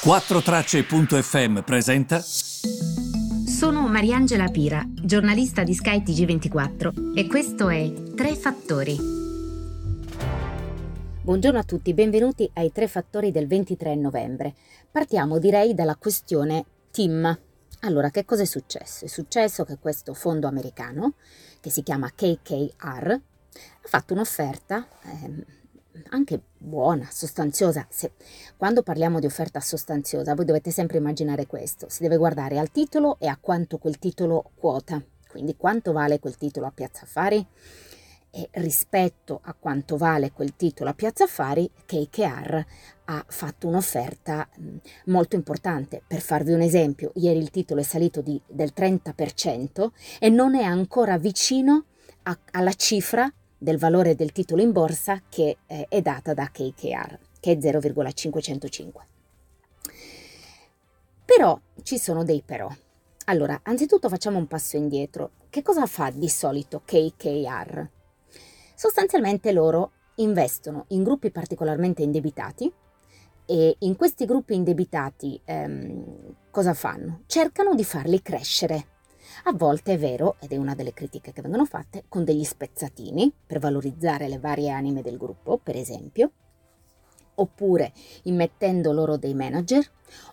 4Tracce.fm presenta. Sono Mariangela Pira, giornalista di Sky TG24 e questo è Tre Fattori. Buongiorno a tutti, benvenuti ai Tre Fattori del 23 novembre. Partiamo direi dalla questione TIM. Allora, che cosa è successo? È successo che questo fondo americano, che si chiama KKR, ha fatto un'offerta eh, anche buona, sostanziosa. Se, quando parliamo di offerta sostanziosa, voi dovete sempre immaginare questo, si deve guardare al titolo e a quanto quel titolo quota, quindi quanto vale quel titolo a Piazza Affari e rispetto a quanto vale quel titolo a Piazza Affari, KKR ha fatto un'offerta molto importante. Per farvi un esempio, ieri il titolo è salito di, del 30% e non è ancora vicino a, alla cifra del valore del titolo in borsa che eh, è data da KKR, che è 0,505. Però ci sono dei però. Allora, anzitutto facciamo un passo indietro. Che cosa fa di solito KKR? Sostanzialmente loro investono in gruppi particolarmente indebitati e in questi gruppi indebitati ehm, cosa fanno? Cercano di farli crescere a volte è vero, ed è una delle critiche che vengono fatte, con degli spezzatini per valorizzare le varie anime del gruppo, per esempio, oppure immettendo loro dei manager,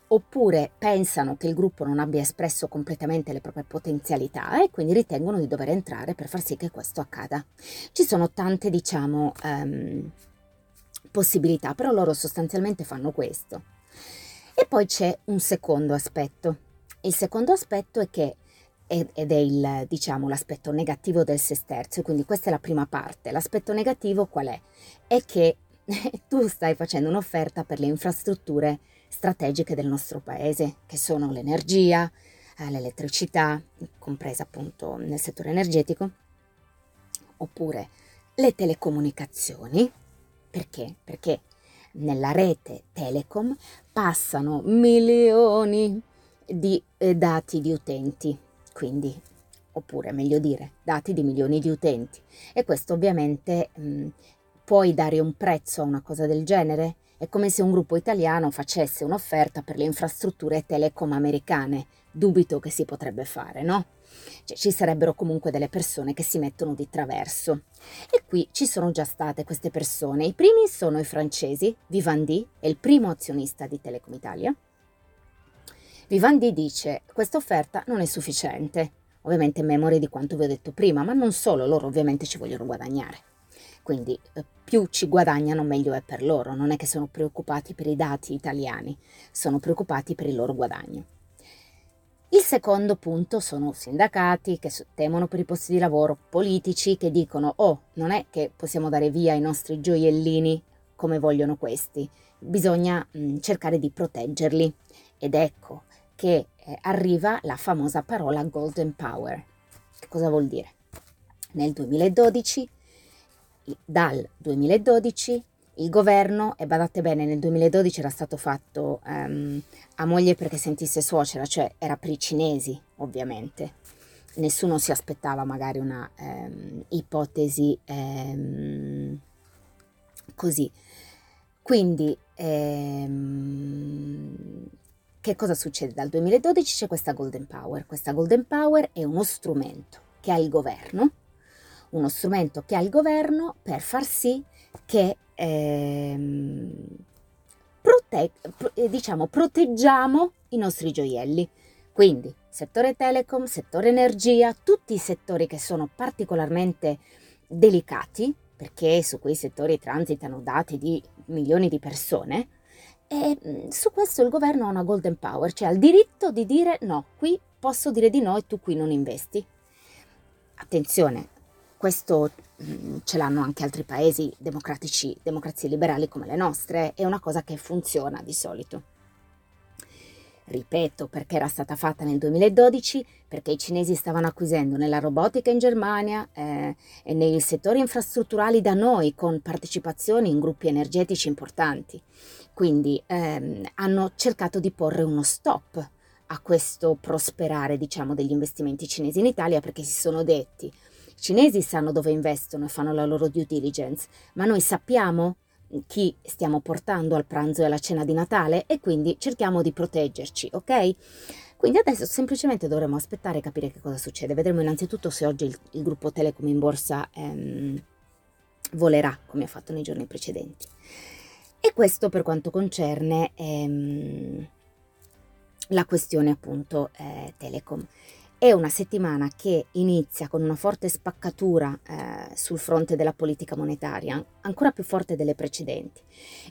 oppure pensano che il gruppo non abbia espresso completamente le proprie potenzialità e quindi ritengono di dover entrare per far sì che questo accada. Ci sono tante, diciamo, um, possibilità, però loro sostanzialmente fanno questo. E poi c'è un secondo aspetto. Il secondo aspetto è che ed è il, diciamo, l'aspetto negativo del sesterzo, quindi questa è la prima parte. L'aspetto negativo qual è? È che tu stai facendo un'offerta per le infrastrutture strategiche del nostro paese, che sono l'energia, eh, l'elettricità, compresa appunto nel settore energetico, oppure le telecomunicazioni. Perché? Perché nella rete telecom passano milioni di eh, dati di utenti quindi, oppure meglio dire, dati di milioni di utenti. E questo ovviamente mh, puoi dare un prezzo a una cosa del genere? È come se un gruppo italiano facesse un'offerta per le infrastrutture telecom americane. Dubito che si potrebbe fare, no? Cioè, ci sarebbero comunque delle persone che si mettono di traverso. E qui ci sono già state queste persone. I primi sono i francesi, Vivendi è il primo azionista di Telecom Italia, Vivendi dice questa offerta non è sufficiente, ovviamente in memoria di quanto vi ho detto prima, ma non solo, loro ovviamente ci vogliono guadagnare. Quindi eh, più ci guadagnano meglio è per loro, non è che sono preoccupati per i dati italiani, sono preoccupati per il loro guadagno. Il secondo punto sono sindacati che temono per i posti di lavoro, politici che dicono oh, non è che possiamo dare via i nostri gioiellini come vogliono questi, bisogna mh, cercare di proteggerli. Ed ecco, che eh, arriva la famosa parola Golden Power. Che cosa vuol dire? Nel 2012, dal 2012, il governo, e badate bene, nel 2012 era stato fatto um, a moglie perché sentisse suocera, cioè era per i cinesi, ovviamente. Nessuno si aspettava magari una um, ipotesi um, così. Quindi che cosa succede? Dal 2012 c'è questa Golden Power. Questa Golden Power è uno strumento che ha il governo, uno strumento che ha il governo per far sì che ehm, prote- eh, diciamo, proteggiamo i nostri gioielli. Quindi settore telecom, settore energia, tutti i settori che sono particolarmente delicati, perché su quei settori transitano dati di milioni di persone, e mm, su questo il governo ha una golden power, cioè ha il diritto di dire no, qui posso dire di no e tu qui non investi. Attenzione, questo mm, ce l'hanno anche altri paesi democratici, democrazie liberali come le nostre, è una cosa che funziona di solito ripeto perché era stata fatta nel 2012, perché i cinesi stavano acquisendo nella robotica in Germania eh, e nei settori infrastrutturali da noi con partecipazioni in gruppi energetici importanti. Quindi ehm, hanno cercato di porre uno stop a questo prosperare diciamo, degli investimenti cinesi in Italia perché si sono detti i cinesi sanno dove investono e fanno la loro due diligence, ma noi sappiamo chi stiamo portando al pranzo e alla cena di Natale e quindi cerchiamo di proteggerci, ok? Quindi adesso semplicemente dovremo aspettare e capire che cosa succede. Vedremo innanzitutto se oggi il, il gruppo Telecom in borsa ehm, volerà come ha fatto nei giorni precedenti. E questo per quanto concerne ehm, la questione appunto eh, Telecom. È una settimana che inizia con una forte spaccatura eh, sul fronte della politica monetaria, ancora più forte delle precedenti.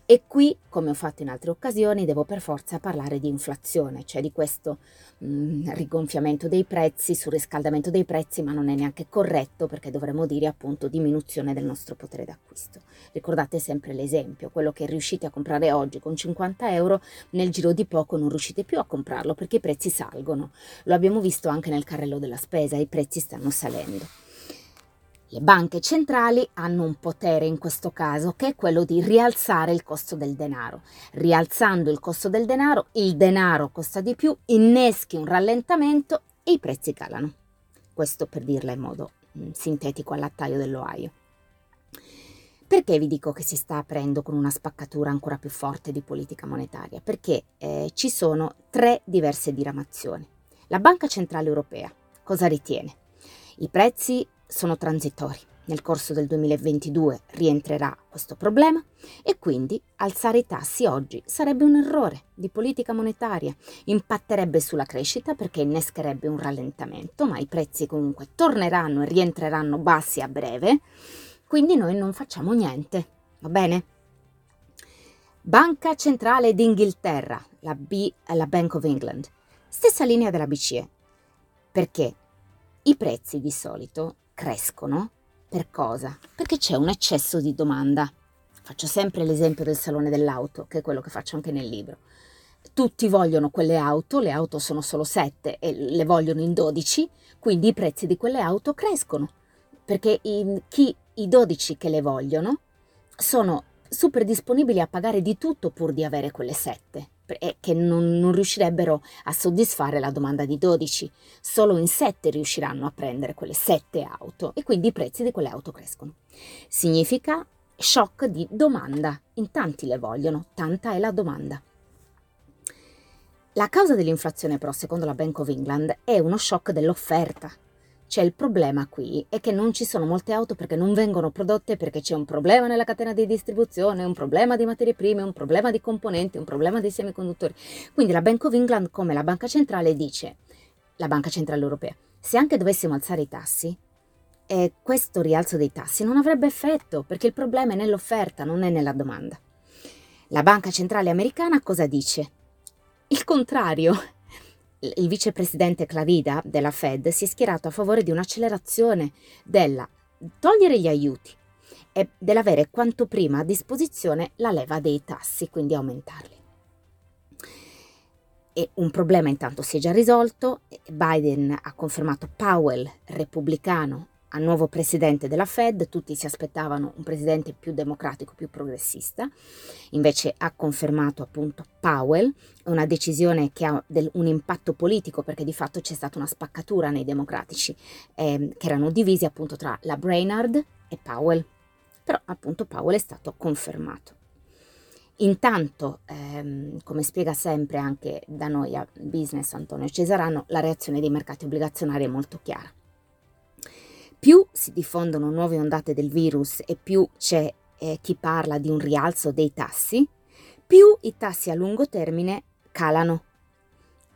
E qui, come ho fatto in altre occasioni, devo per forza parlare di inflazione, cioè di questo mh, mm, rigonfiamento dei prezzi, surriscaldamento dei prezzi, ma non è neanche corretto perché dovremmo dire appunto diminuzione del nostro potere d'acquisto. Ricordate sempre l'esempio, quello che riuscite a comprare oggi con 50 euro, nel giro di poco non riuscite più a comprarlo perché i prezzi salgono. Lo abbiamo visto anche nel carrello della spesa, i prezzi stanno salendo. Le banche centrali hanno un potere in questo caso che è quello di rialzare il costo del denaro. Rialzando il costo del denaro, il denaro costa di più, inneschi un rallentamento e i prezzi calano. Questo per dirla in modo mm, sintetico all'attaio dell'Ohio. Perché vi dico che si sta aprendo con una spaccatura ancora più forte di politica monetaria? Perché eh, ci sono tre diverse diramazioni. La Banca Centrale Europea cosa ritiene? I prezzi sono transitori. Nel corso del 2022 rientrerà questo problema e quindi alzare i tassi oggi sarebbe un errore di politica monetaria, impatterebbe sulla crescita perché innescherebbe un rallentamento, ma i prezzi comunque torneranno e rientreranno bassi a breve, quindi noi non facciamo niente, va bene? Banca Centrale d'Inghilterra, la, B, la Bank of England, Stessa linea della BCE. Perché i prezzi di solito crescono per cosa? Perché c'è un eccesso di domanda. Faccio sempre l'esempio del salone dell'auto, che è quello che faccio anche nel libro. Tutti vogliono quelle auto, le auto sono solo 7 e le vogliono in 12, quindi i prezzi di quelle auto crescono, perché i, chi, i 12 che le vogliono sono super disponibili a pagare di tutto pur di avere quelle 7 e che non, non, riuscirebbero a soddisfare la domanda di 12. Solo in 7 riusciranno a prendere quelle 7 auto e quindi i prezzi di quelle auto crescono. Significa shock di domanda. In tanti le vogliono, tanta è la domanda. La causa dell'inflazione però, secondo la Bank of England, è uno shock dell'offerta. C'è il problema qui è che non ci sono molte auto perché non vengono prodotte perché c'è un problema nella catena di distribuzione, un problema di materie prime, un problema di componenti, un problema di semiconduttori. Quindi la Bank of England, come la banca centrale, dice, la banca centrale europea, se anche dovessimo alzare i tassi, eh, questo rialzo dei tassi non avrebbe effetto perché il problema è nell'offerta, non è nella domanda. La banca centrale americana cosa dice? Il contrario, il vicepresidente Clavida della Fed si è schierato a favore di un'accelerazione della togliere gli aiuti e dell'avere quanto prima a disposizione la leva dei tassi, quindi aumentarli. E un problema intanto si è già risolto, Biden ha confermato Powell, repubblicano, a nuovo presidente della Fed, tutti si aspettavano un presidente più democratico, più progressista, invece ha confermato appunto Powell, una decisione che ha del, un impatto politico perché di fatto c'è stata una spaccatura nei democratici eh, che erano divisi appunto tra la Brainard e Powell, però appunto Powell è stato confermato. Intanto, ehm, come spiega sempre anche da noi a Business Antonio Cesarano, la reazione dei mercati obbligazionari è molto chiara più si diffondono nuove ondate del virus e più c'è eh, chi parla di un rialzo dei tassi, più i tassi a lungo termine calano.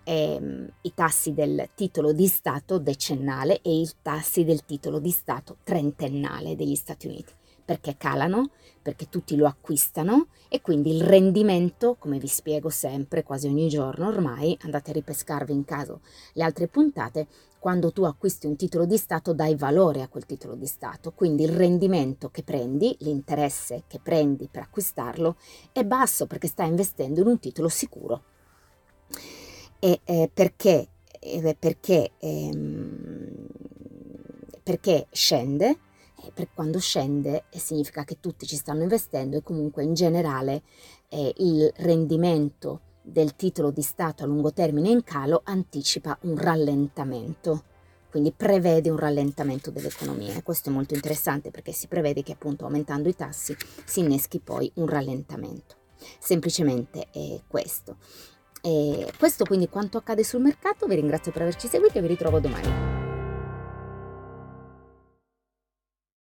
Eh, I tassi del titolo di Stato decennale e i tassi del titolo di Stato trentennale degli Stati Uniti. Perché calano? Perché tutti lo acquistano e quindi il rendimento, come vi spiego sempre, quasi ogni giorno ormai, andate a ripescarvi in caso le altre puntate, quando tu acquisti un titolo di Stato dai valore a quel titolo di Stato, quindi il rendimento che prendi, l'interesse che prendi per acquistarlo è basso perché stai investendo in un titolo sicuro. E eh, perché, eh, perché, ehm, perché scende? Eh, per quando scende eh, significa che tutti ci stanno investendo e comunque in generale eh, il rendimento del titolo di Stato a lungo termine in calo anticipa un rallentamento. quindi prevede un rallentamento dell'economia. Questo è molto interessante perché si prevede che appunto aumentando i tassi si inneschi poi un rallentamento. Semplicemente è questo. E questo quindi quanto accade sul mercato, vi ringrazio per averci seguito e vi ritrovo domani.